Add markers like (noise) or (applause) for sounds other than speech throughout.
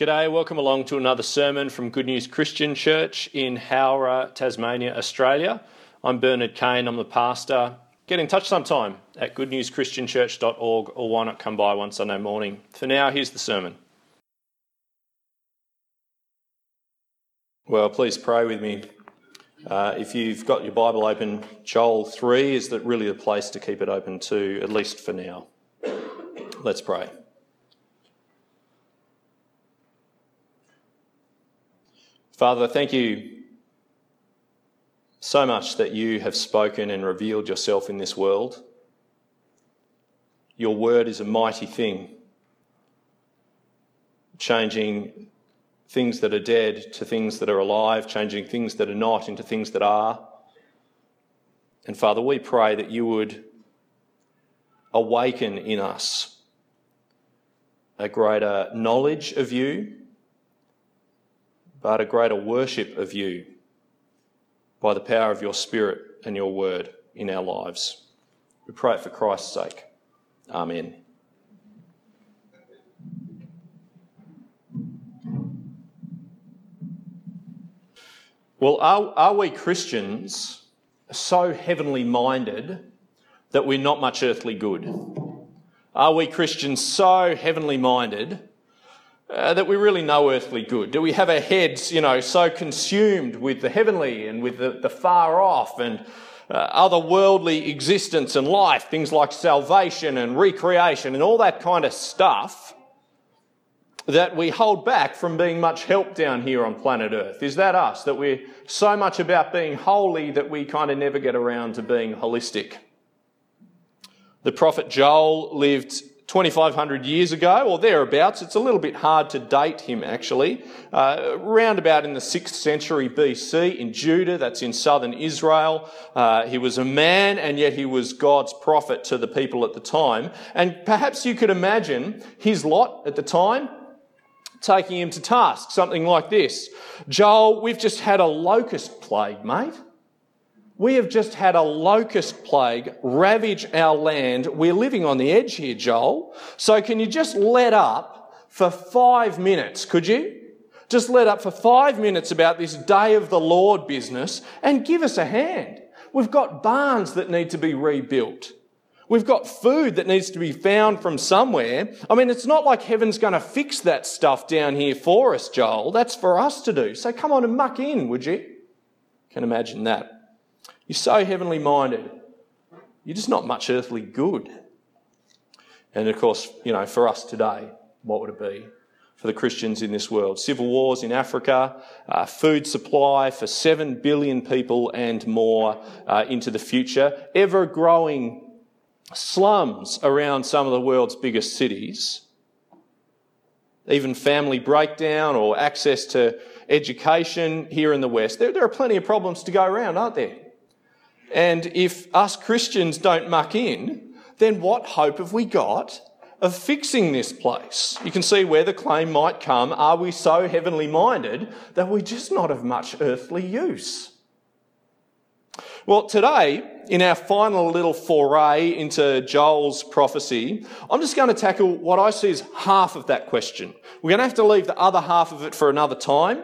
G'day, welcome along to another sermon from Good News Christian Church in Howrah, Tasmania, Australia. I'm Bernard Kane, I'm the pastor. Get in touch sometime at goodnewschristianchurch.org or why not come by one Sunday morning. For now, here's the sermon. Well, please pray with me. Uh, if you've got your Bible open, Joel 3 is that really the place to keep it open to, at least for now. Let's pray. Father, thank you so much that you have spoken and revealed yourself in this world. Your word is a mighty thing, changing things that are dead to things that are alive, changing things that are not into things that are. And Father, we pray that you would awaken in us a greater knowledge of you but a greater worship of you by the power of your Spirit and your word in our lives. We pray it for Christ's sake. Amen. Well, are, are we Christians so heavenly minded that we're not much earthly good? Are we Christians so heavenly minded uh, that we really know earthly good? Do we have our heads, you know, so consumed with the heavenly and with the, the far off and uh, otherworldly existence and life, things like salvation and recreation and all that kind of stuff, that we hold back from being much help down here on planet Earth? Is that us? That we're so much about being holy that we kind of never get around to being holistic? The prophet Joel lived 2,500 years ago or thereabouts. It's a little bit hard to date him actually. Uh, round about in the 6th century BC in Judah, that's in southern Israel. Uh, he was a man and yet he was God's prophet to the people at the time. And perhaps you could imagine his lot at the time taking him to task, something like this. Joel, we've just had a locust plague, mate. We have just had a locust plague ravage our land. We're living on the edge here, Joel. So can you just let up for five minutes, could you? Just let up for five minutes about this day of the Lord business and give us a hand. We've got barns that need to be rebuilt. We've got food that needs to be found from somewhere. I mean, it's not like heaven's going to fix that stuff down here for us, Joel. That's for us to do. So come on and muck in, would you? Can imagine that. You're so heavenly minded. You're just not much earthly good. And of course, you know, for us today, what would it be? For the Christians in this world. Civil wars in Africa, uh, food supply for 7 billion people and more uh, into the future, ever growing slums around some of the world's biggest cities, even family breakdown or access to education here in the West. There, there are plenty of problems to go around, aren't there? And if us Christians don't muck in, then what hope have we got of fixing this place? You can see where the claim might come. Are we so heavenly minded that we're just not of much earthly use? Well, today, in our final little foray into Joel's prophecy, I'm just going to tackle what I see as half of that question. We're going to have to leave the other half of it for another time.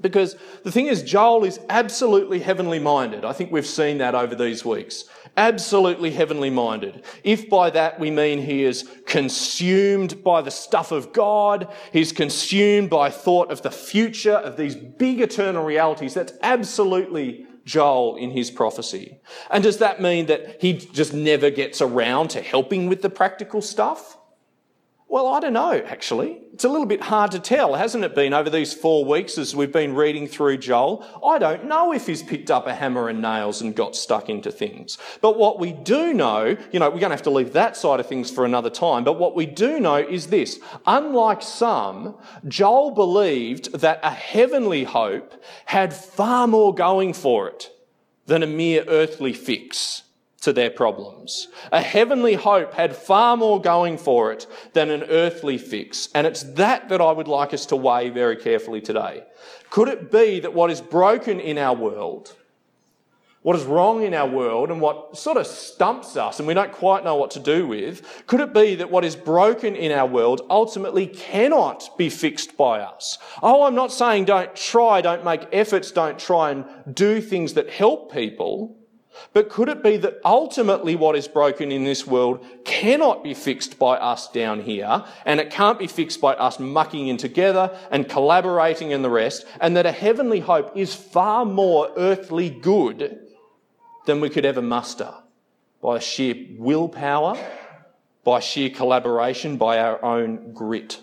Because the thing is, Joel is absolutely heavenly minded. I think we've seen that over these weeks. Absolutely heavenly minded. If by that we mean he is consumed by the stuff of God, he's consumed by thought of the future, of these big eternal realities, that's absolutely Joel in his prophecy. And does that mean that he just never gets around to helping with the practical stuff? Well, I don't know, actually. It's a little bit hard to tell, hasn't it been, over these four weeks as we've been reading through Joel? I don't know if he's picked up a hammer and nails and got stuck into things. But what we do know, you know, we're going to have to leave that side of things for another time, but what we do know is this. Unlike some, Joel believed that a heavenly hope had far more going for it than a mere earthly fix to their problems. A heavenly hope had far more going for it than an earthly fix. And it's that that I would like us to weigh very carefully today. Could it be that what is broken in our world, what is wrong in our world and what sort of stumps us and we don't quite know what to do with, could it be that what is broken in our world ultimately cannot be fixed by us? Oh, I'm not saying don't try, don't make efforts, don't try and do things that help people. But could it be that ultimately what is broken in this world cannot be fixed by us down here, and it can't be fixed by us mucking in together and collaborating and the rest, and that a heavenly hope is far more earthly good than we could ever muster by sheer willpower, by sheer collaboration, by our own grit.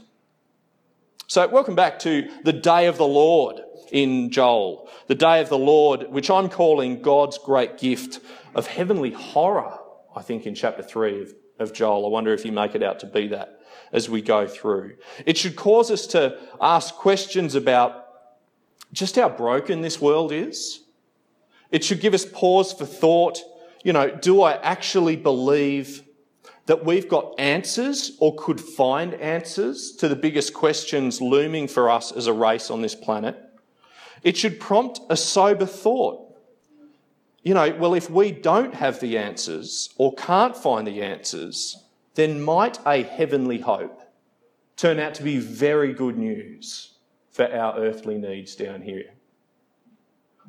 So, welcome back to the day of the Lord in Joel. The day of the Lord, which I'm calling God's great gift of heavenly horror, I think, in chapter 3 of, of Joel. I wonder if you make it out to be that as we go through. It should cause us to ask questions about just how broken this world is it should give us pause for thought. You know, do I actually believe that we've got answers or could find answers to the biggest questions looming for us as a race on this planet? It should prompt a sober thought. You know, well, if we don't have the answers or can't find the answers, then might a heavenly hope turn out to be very good news for our earthly needs down here.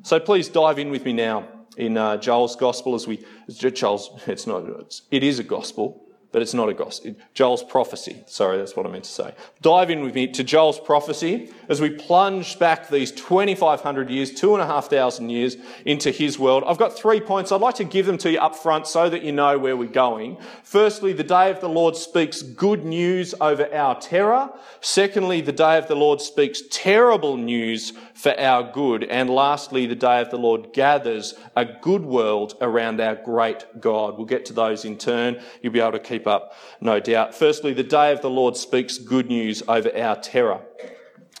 So please dive in with me now in uh, Joel's gospel as we, Joel's, it's not, it is a gospel, but it's not a gospel. Joel's prophecy. Sorry, that's what I meant to say. Dive in with me to Joel's prophecy as we plunge back these 2,500 years, 2,500 years into his world. I've got three points. I'd like to give them to you up front so that you know where we're going. Firstly, the day of the Lord speaks good news over our terror. Secondly, the day of the Lord speaks terrible news for our good. And lastly, the day of the Lord gathers a good world around our great God. We'll get to those in turn. You'll be able to keep up, no doubt. Firstly, the day of the Lord speaks good news over our terror.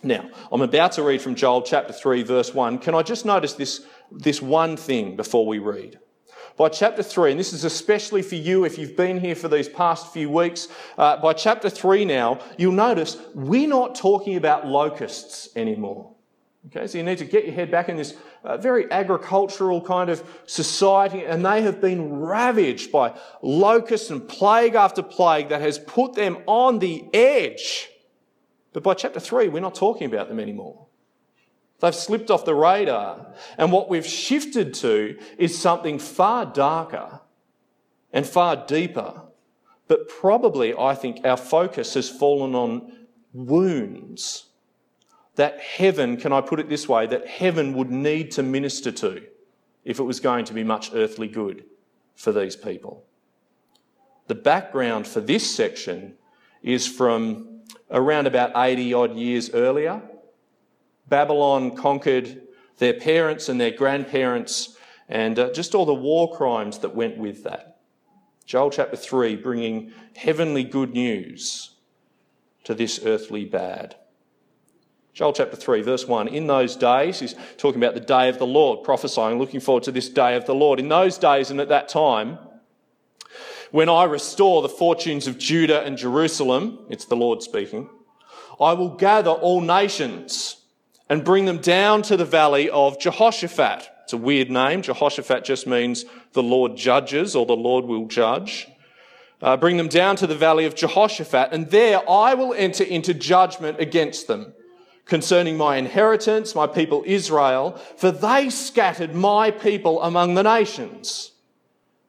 Now, I'm about to read from Joel chapter 3, verse 1. Can I just notice this, this one thing before we read? By chapter 3, and this is especially for you if you've been here for these past few weeks, uh, by chapter 3 now, you'll notice we're not talking about locusts anymore. Okay, so you need to get your head back in this uh, very agricultural kind of society, and they have been ravaged by locusts and plague after plague that has put them on the edge. But by chapter 3, we're not talking about them anymore. They've slipped off the radar. And what we've shifted to is something far darker and far deeper. But probably, I think, our focus has fallen on wounds that heaven, can I put it this way, that heaven would need to minister to if it was going to be much earthly good for these people. The background for this section is from around about 80 odd years earlier. Babylon conquered their parents and their grandparents and uh, just all the war crimes that went with that. Joel chapter 3 bringing heavenly good news to this earthly bad. Joel chapter 3, verse 1. In those days, he's talking about the day of the Lord, prophesying, looking forward to this day of the Lord. In those days and at that time, when I restore the fortunes of Judah and Jerusalem, it's the Lord speaking, I will gather all nations and bring them down to the valley of Jehoshaphat. It's a weird name. Jehoshaphat just means the Lord judges or the Lord will judge. Uh, bring them down to the valley of Jehoshaphat, and there I will enter into judgment against them concerning my inheritance, my people Israel, for they scattered my people among the nations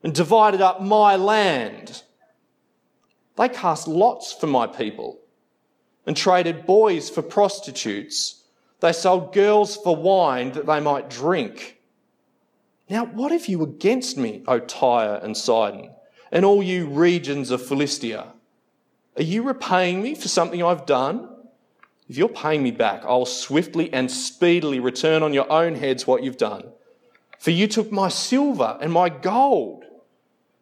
and divided up my land. They cast lots for my people and traded boys for prostitutes. They sold girls for wine that they might drink. Now, what have you against me, O Tyre and Sidon, and all you regions of Philistia? Are you repaying me for something I've done? If you're paying me back, I'll swiftly and speedily return on your own heads what you've done. For you took my silver and my gold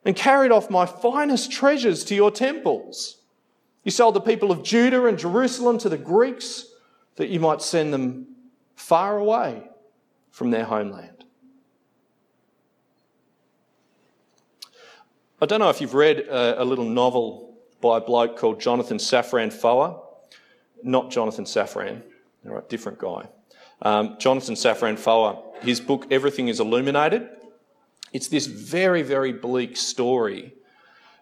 and carried off my finest treasures to your temples. You sold the people of Judah and Jerusalem to the Greeks that you might send them far away from their homeland. I don't know if you've read a, a little novel by a bloke called Jonathan Safran Foer not Jonathan Safran, all right, different guy. Um, Jonathan Safran Foer, his book Everything is Illuminated. It's this very, very bleak story.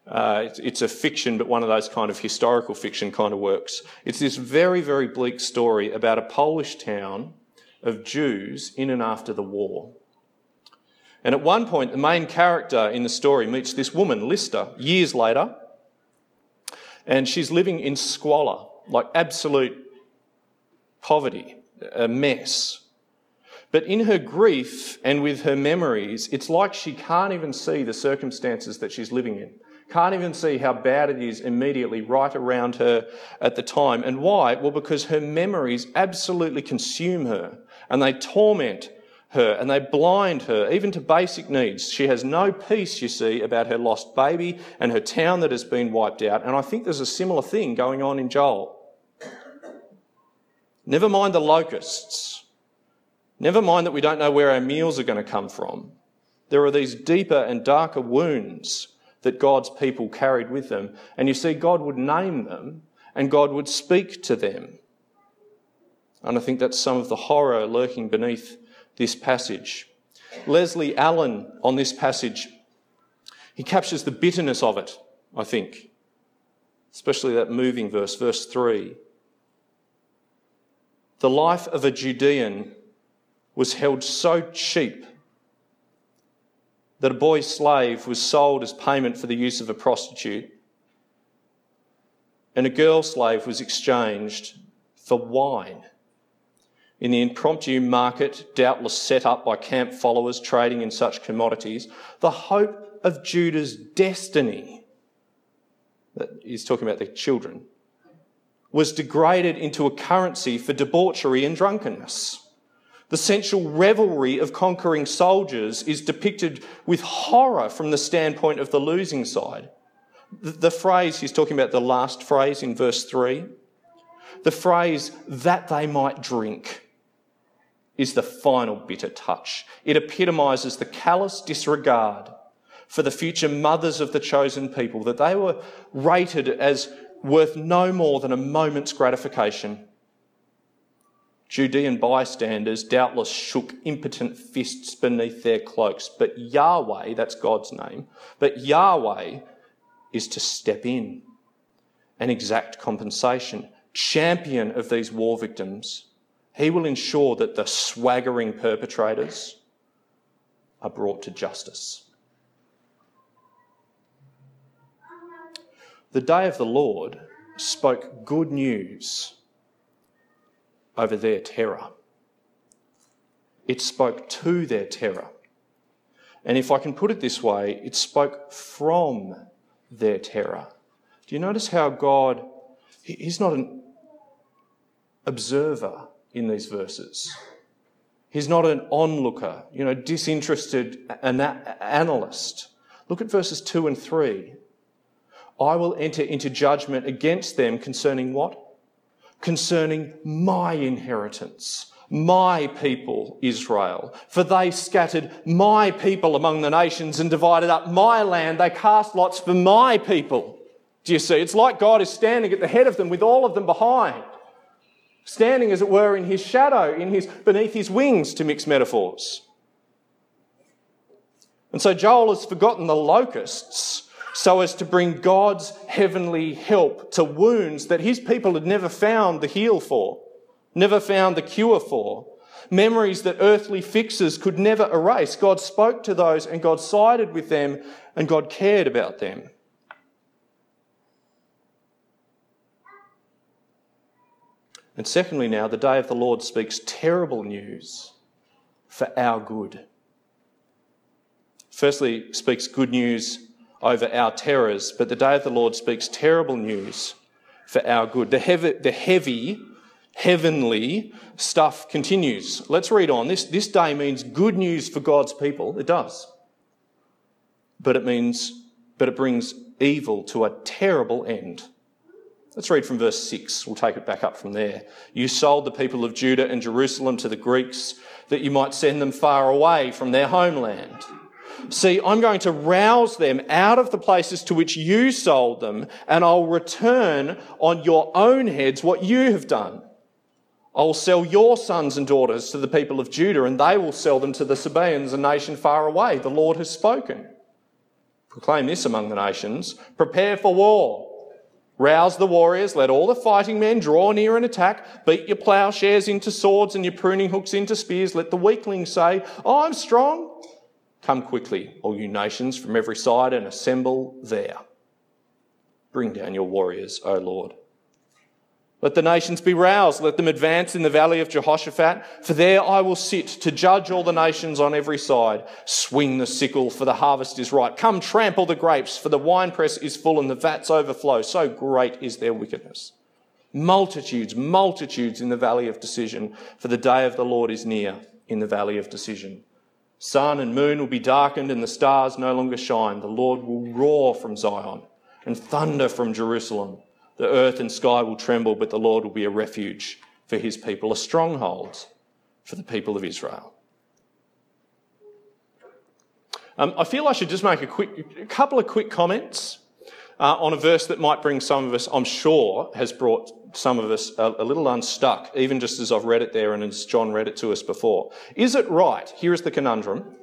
Uh, it's, it's a fiction, but one of those kind of historical fiction kind of works. It's this very, very bleak story about a Polish town of Jews in and after the war. And at one point, the main character in the story meets this woman, Lista, years later, and she's living in squalor, like absolute poverty, a mess. But in her grief and with her memories, it's like she can't even see the circumstances that she's living in. Can't even see how bad it is immediately right around her at the time. And why? Well, because her memories absolutely consume her and they torment her and they blind her, even to basic needs. She has no peace, you see, about her lost baby and her town that has been wiped out. And I think there's a similar thing going on in Joel. Never mind the locusts. Never mind that we don't know where our meals are going to come from. There are these deeper and darker wounds that God's people carried with them. And you see, God would name them and God would speak to them. And I think that's some of the horror lurking beneath this passage. Leslie Allen on this passage, he captures the bitterness of it, I think, especially that moving verse, verse 3. The life of a Judean was held so cheap that a boy slave was sold as payment for the use of a prostitute, and a girl slave was exchanged for wine in the impromptu market, doubtless set up by camp followers trading in such commodities, the hope of Judah's destiny, that he's talking about the children, was degraded into a currency for debauchery and drunkenness. The sensual revelry of conquering soldiers is depicted with horror from the standpoint of the losing side. The, phrase, he's talking about the last phrase in verse 3, the phrase, that they might drink is the final bitter touch. It epitomises the callous disregard for the future mothers of the chosen people, that they were rated as worth no more than a moment's gratification. Judean bystanders doubtless shook impotent fists beneath their cloaks, but Yahweh, that's God's name, but Yahweh is to step in and exact compensation, champion of these war victims he will ensure that the swaggering perpetrators are brought to justice. The day of the Lord spoke good news over their terror. It spoke to their terror. And if I can put it this way, it spoke from their terror. Do you notice how God, He's not an observer, in these verses. He's not an onlooker, you know, disinterested ana- analyst. Look at verses 2 and 3. I will enter into judgment against them concerning what? Concerning my inheritance, my people, Israel. For they scattered my people among the nations and divided up my land. They cast lots for my people. Do you see? It's like God is standing at the head of them with all of them behind standing, as it were, in his shadow, in his, beneath his wings, to mix metaphors. And so Joel has forgotten the locusts so as to bring God's heavenly help to wounds that his people had never found the heal for, never found the cure for. Memories that earthly fixes could never erase. God spoke to those and God sided with them and God cared about them. And secondly, now, the day of the Lord speaks terrible news for our good. Firstly, speaks good news over our terrors, but the day of the Lord speaks terrible news for our good. The heavy, the heavy heavenly stuff continues. Let's read on. This, this day means good news for God's people. It does. But it means, but it brings evil to a terrible end. Let's read from verse 6. We'll take it back up from there. You sold the people of Judah and Jerusalem to the Greeks that you might send them far away from their homeland. See, I'm going to rouse them out of the places to which you sold them, and I'll return on your own heads what you have done. I will sell your sons and daughters to the people of Judah, and they will sell them to the Sabaeans, a nation far away. The Lord has spoken. Proclaim this among the nations prepare for war. Rouse the warriors, let all the fighting men draw near and attack. Beat your plowshares into swords and your pruning hooks into spears. Let the weaklings say, I'm strong. Come quickly, all you nations from every side, and assemble there. Bring down your warriors, O Lord. Let the nations be roused. Let them advance in the valley of Jehoshaphat. For there I will sit to judge all the nations on every side. Swing the sickle, for the harvest is ripe. Come trample the grapes, for the winepress is full and the vats overflow. So great is their wickedness. Multitudes, multitudes in the valley of decision, for the day of the Lord is near in the valley of decision. Sun and moon will be darkened and the stars no longer shine. The Lord will roar from Zion and thunder from Jerusalem. The earth and sky will tremble, but the Lord will be a refuge for his people, a stronghold for the people of Israel. Um, I feel I should just make a quick, a couple of quick comments uh, on a verse that might bring some of us, I'm sure, has brought some of us a, a, little unstuck, even just as I've read it there and as John read it to us before. Is it right? Here is the conundrum.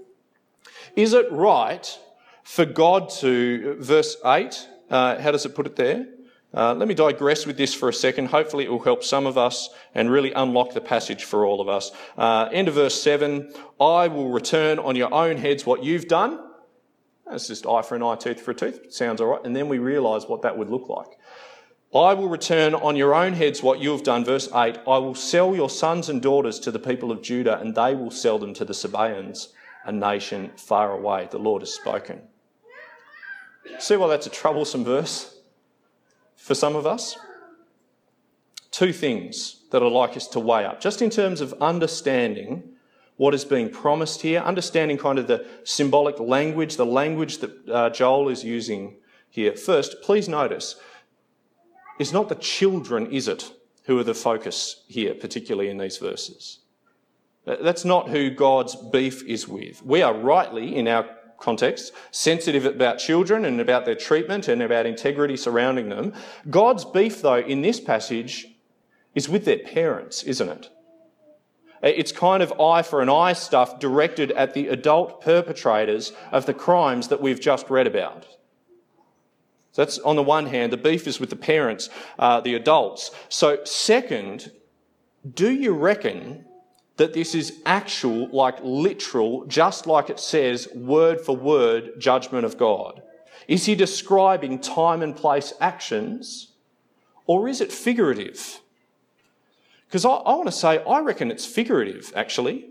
Is it right for God to, verse 8, uh, how does it put it there? Uh, let me digress with this for a second. Hopefully, it will help some of us and really unlock the passage for all of us. Uh, end of verse 7 I will return on your own heads what you've done. That's just eye for an eye, tooth for a tooth. Sounds all right. And then we realise what that would look like. I will return on your own heads what you have done. Verse 8 I will sell your sons and daughters to the people of Judah, and they will sell them to the Sabaeans, a nation far away. The Lord has spoken. See why that's a troublesome verse? For some of us. Two things that I'd like us to weigh up, just in terms of understanding what is being promised here, understanding kind of the symbolic language, the language that uh, Joel is using here. First, please notice, it's not the children, is it, who are the focus here, particularly in these verses. That's not who God's beef is with. We are rightly, in our context, sensitive about children and about their treatment and about integrity surrounding them. God's beef, though, in this passage is with their parents, isn't it? It's kind of eye for an eye stuff directed at the adult perpetrators of the crimes that we've just read about. So that's on the one hand, the beef is with the parents, uh, the adults. So, second, do you reckon that this is actual, like literal, just like it says, word for word judgment of God? Is he describing time and place actions, or is it figurative? Because I, I want to say, I reckon it's figurative, actually.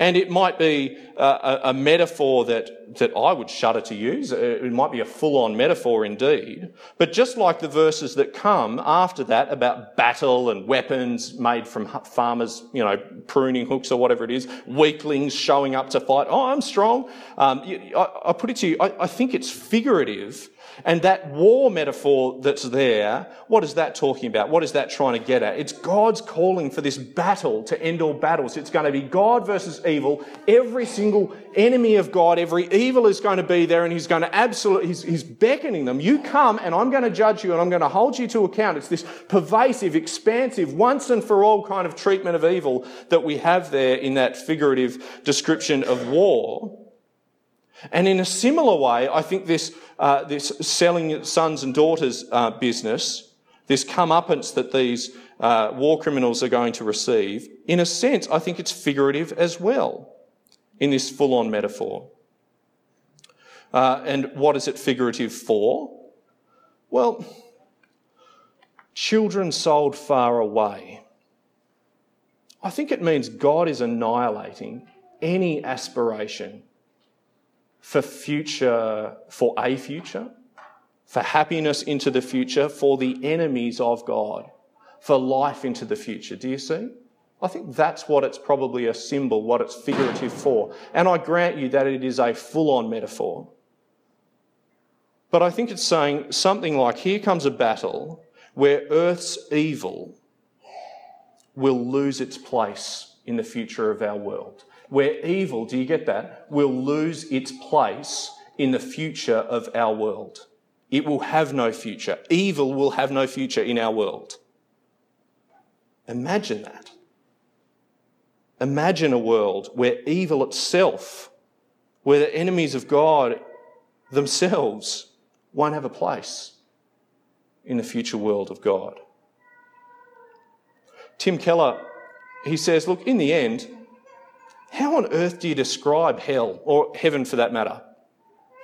And it might be a, a, metaphor that, that I would shudder to use. Uh, it might be a full on metaphor indeed. But just like the verses that come after that about battle and weapons made from farmers, you know, pruning hooks or whatever it is, weaklings showing up to fight. Oh, I'm strong. Um, I, I, put it to you, I, I think it's figurative and that war metaphor that's there, what is that talking about? What is that trying to get at? It's God's calling for this battle to end all battles. It's going to be God versus evil. Every single enemy of God, every evil is going to be there, and He's going to absolutely, he's, he's beckoning them. You come, and I'm going to judge you, and I'm going to hold you to account. It's this pervasive, expansive, once and for all kind of treatment of evil that we have there in that figurative description of war. And in a similar way, I think this, uh, this selling sons and daughters uh, business, this comeuppance that these uh, war criminals are going to receive, in a sense, I think it's figurative as well in this full on metaphor. Uh, and what is it figurative for? Well, children sold far away. I think it means God is annihilating any aspiration for future, for a future, for happiness into the future, for the enemies of God, for life into the future. Do you see? I think that's what it's probably a symbol, what it's figurative for. And I grant you that it is a full on metaphor. But I think it's saying something like here comes a battle where Earth's evil will lose its place in the future of our world where evil, do you get that, will lose its place in the future of our world. It will have no future. Evil will have no future in our world. Imagine that. Imagine a world where evil itself, where the enemies of God themselves won't have a place in the future world of God. Tim Keller, he says, look, in the end, how on earth do you describe hell, or heaven for that matter?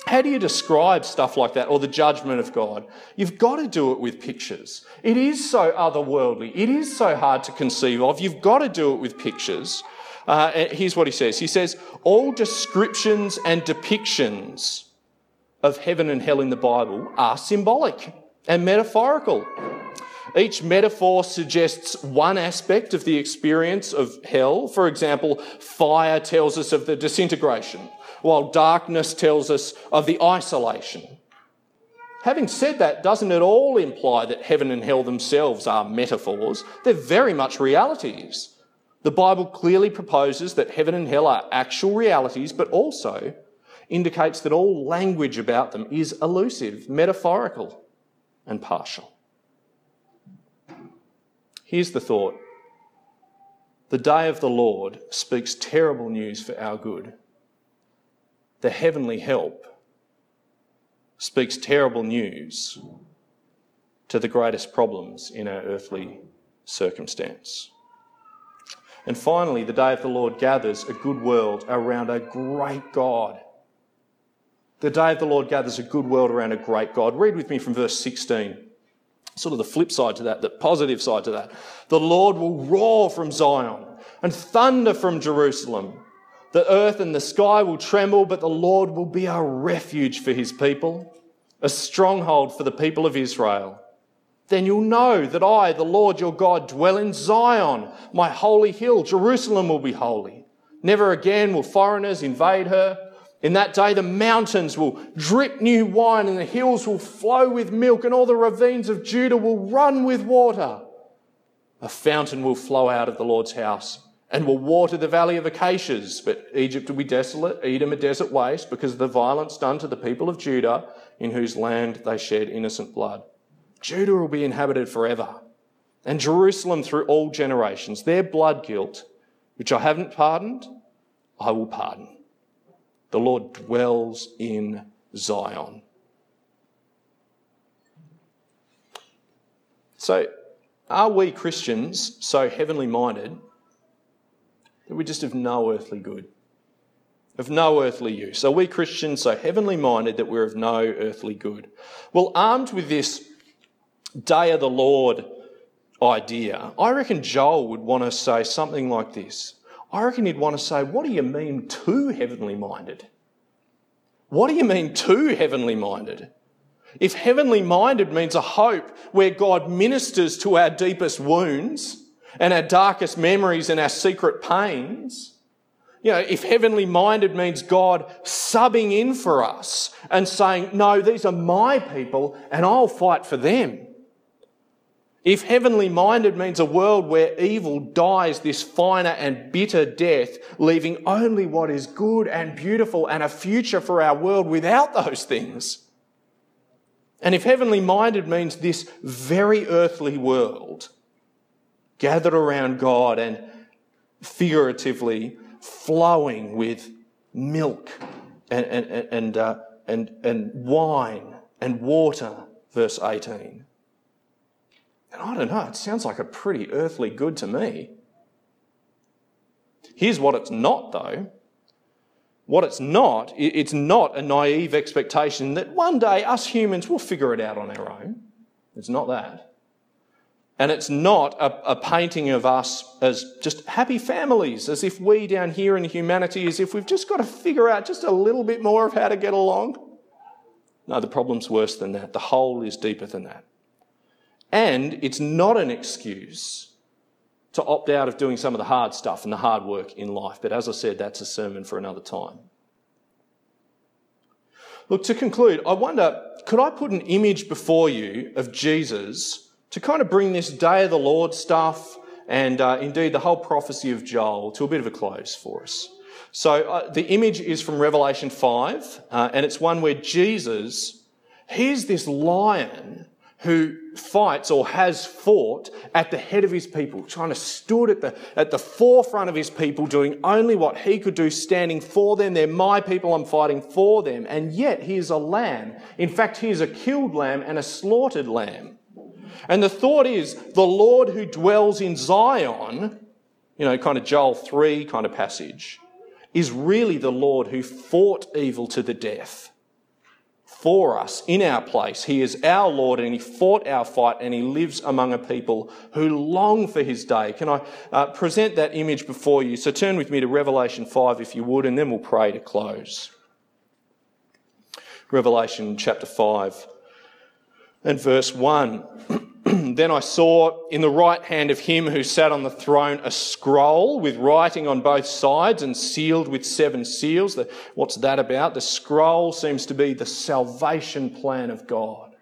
How do you describe stuff like that, or the judgment of God? You've got to do it with pictures. It is so otherworldly. It is so hard to conceive of. You've got to do it with pictures. Uh, here's what he says He says, All descriptions and depictions of heaven and hell in the Bible are symbolic and metaphorical. Each metaphor suggests one aspect of the experience of hell. For example, fire tells us of the disintegration, while darkness tells us of the isolation. Having said that, doesn't it all imply that heaven and hell themselves are metaphors? They're very much realities. The Bible clearly proposes that heaven and hell are actual realities, but also indicates that all language about them is elusive, metaphorical, and partial. Here's the thought the day of the Lord speaks terrible news for our good. The heavenly help speaks terrible news to the greatest problems in our earthly circumstance. And finally, the day of the Lord gathers a good world around a great God. The day of the Lord gathers a good world around a great God. Read with me from verse 16 sort of the flip side to that, the positive side to that. The Lord will roar from Zion and thunder from Jerusalem. The earth and the sky will tremble, but the Lord will be a refuge for his people, a stronghold for the people of Israel. Then you'll know that I, the Lord your God, dwell in Zion, my holy hill. Jerusalem will be holy. Never again will foreigners invade her. In that day, the mountains will drip new wine and the hills will flow with milk and all the ravines of Judah will run with water. A fountain will flow out of the Lord's house and will water the valley of acacias. But Egypt will be desolate, Edom a desert waste because of the violence done to the people of Judah in whose land they shed innocent blood. Judah will be inhabited forever and Jerusalem through all generations. Their blood guilt, which I haven't pardoned, I will pardon. The Lord dwells in Zion. So, are we Christians so heavenly minded that we're just of no earthly good? Of no earthly use. Are we Christians so heavenly minded that we're of no earthly good? Well, armed with this day of the Lord idea, I reckon Joel would want to say something like this I reckon he'd want to say, What do you mean too heavenly minded? What do you mean too heavenly minded? If heavenly minded means a hope where God ministers to our deepest wounds and our darkest memories and our secret pains, you know, if heavenly minded means God subbing in for us and saying, no, these are my people and I'll fight for them. If heavenly minded means a world where evil dies this finer and bitter death, leaving only what is good and beautiful and a future for our world without those things. And if heavenly minded means this very earthly world gathered around God and figuratively flowing with milk and, and, and, uh, and, and wine and water, verse 18 and I don't know, it sounds like a pretty earthly good to me. Here's what it's not, though. What it's not, it's not a naive expectation that one day us humans will figure it out on our own. It's not that. And it's not a, a, painting of us as just happy families, as if we down here in humanity, as if we've just got to figure out just a little bit more of how to get along. No, the problem's worse than that. The hole is deeper than that. And it's not an excuse to opt out of doing some of the hard stuff and the hard work in life. But as I said, that's a sermon for another time. Look, to conclude, I wonder could I put an image before you of Jesus to kind of bring this day of the Lord stuff and uh, indeed the whole prophecy of Joel to a bit of a close for us? So uh, the image is from Revelation 5, uh, and it's one where Jesus, he's this lion who fights or has fought at the head of his people, trying to stood at the, at the forefront of his people, doing only what he could do, standing for them. They're my people, I'm fighting for them. And yet he is a lamb. In fact, he is a killed lamb and a slaughtered lamb. And the thought is the Lord who dwells in Zion, you know, kind of Joel 3 kind of passage, is really the Lord who fought evil to the death for us in our place. He is our Lord and He fought our fight and He lives among a people who long for His day. Can I uh, present that image before you? So turn with me to Revelation 5 if you would, and then we'll pray to close. Revelation chapter 5 and verse 1. (clears throat) (clears throat) then I saw in the right hand of him who sat on the throne a scroll with writing on both sides and sealed with seven seals. What's that about? The scroll seems to be the salvation plan of God.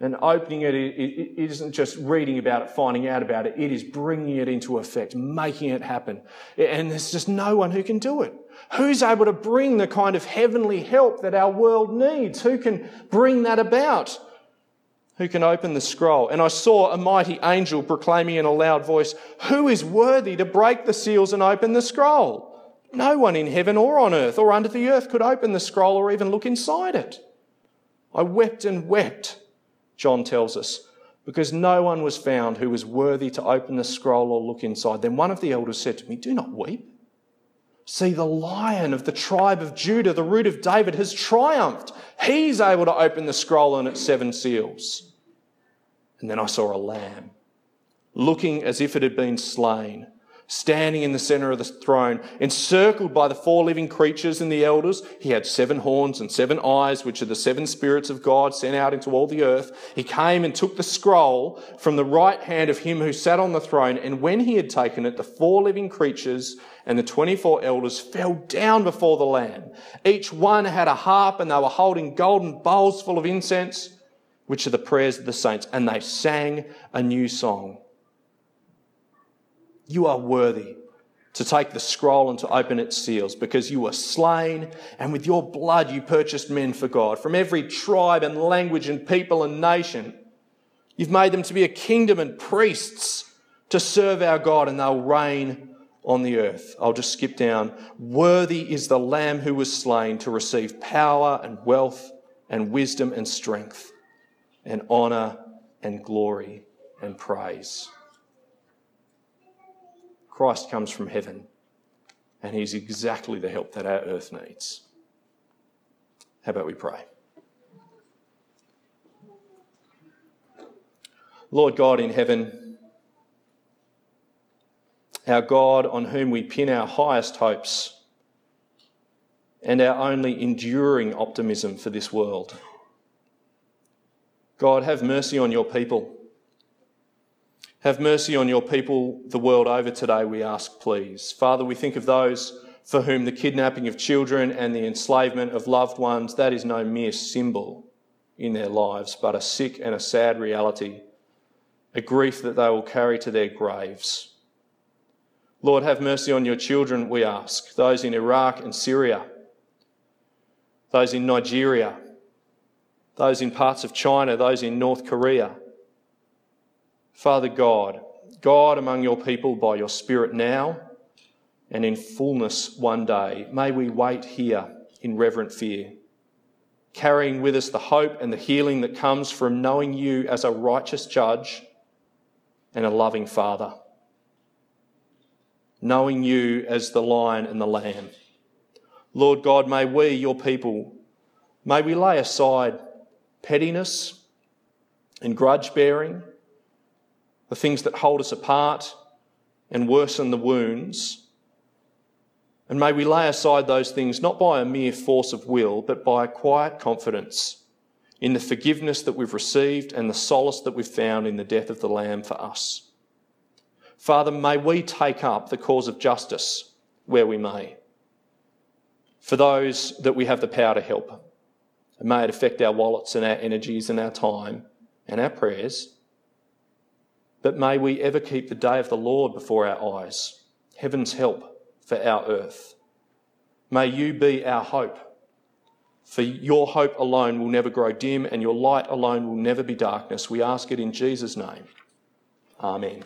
And opening it, it isn't just reading about it, finding out about it. It is bringing it into effect, making it happen. And there's just no one who can do it. Who's able to bring the kind of heavenly help that our world needs? Who can bring that about? Who can open the scroll. And I saw a mighty angel proclaiming in a loud voice, Who is worthy to break the seals and open the scroll? No one in heaven or on earth or under the earth could open the scroll or even look inside it. I wept and wept, John tells us, because no one was found who was worthy to open the scroll or look inside. Then one of the elders said to me, Do not weep. See, the lion of the tribe of Judah, the root of David, has triumphed. He's able to open the scroll and its seven seals. And then I saw a lamb, looking as if it had been slain, standing in the center of the throne, encircled by the four living creatures and the elders. He had seven horns and seven eyes, which are the seven spirits of God sent out into all the earth. He came and took the scroll from the right hand of him who sat on the throne. And when he had taken it, the four living creatures and the 24 elders fell down before the Lamb. Each one had a harp and they were holding golden bowls full of incense which are the prayers of the saints, and they sang a new song. You are worthy to take the scroll and to open its seals because you were slain, and with your blood you purchased men for God from every tribe and language and people and nation. You've made them to be a kingdom and priests to serve our God, and they'll reign on the earth. I'll just skip down. Worthy is the Lamb who was slain to receive power and wealth and wisdom and strength and honour and glory and praise. Christ comes from heaven, and he's exactly the help that our earth needs. How about we pray? Lord God in heaven, our God on whom we pin our highest hopes and our only enduring optimism for this world. God, have mercy on your people. Have mercy on your people the world over today, we ask, please. Father, we think of those for whom the kidnapping of children and the enslavement of loved ones, that is no mere symbol in their lives, but a sick and a sad reality, a grief that they will carry to their graves. Lord, have mercy on your children, we ask, those in Iraq and Syria, those in Nigeria, those in parts of China, those in North Korea. Father God, God among your people by your Spirit now and in fullness one day, may we wait here in reverent fear, carrying with us the hope and the healing that comes from knowing you as a righteous judge and a loving Father, knowing you as the lion and the lamb. Lord God, may we, your people, may we lay aside pettiness and grudge bearing, the things that hold us apart and worsen the wounds. And may we lay aside those things not by a mere force of will, but by a quiet confidence in the forgiveness that we've received and the solace that we've found in the death of the Lamb for us. Father, may we take up the cause of justice where we may, for those that we have the power to help. And may it affect our wallets and our energies and our time and our prayers. But may we ever keep the day of the Lord before our eyes, heaven's help for our earth. May you be our hope For your hope alone will never grow dim, and your light alone will never be darkness. We ask it in Jesus' name. Amen.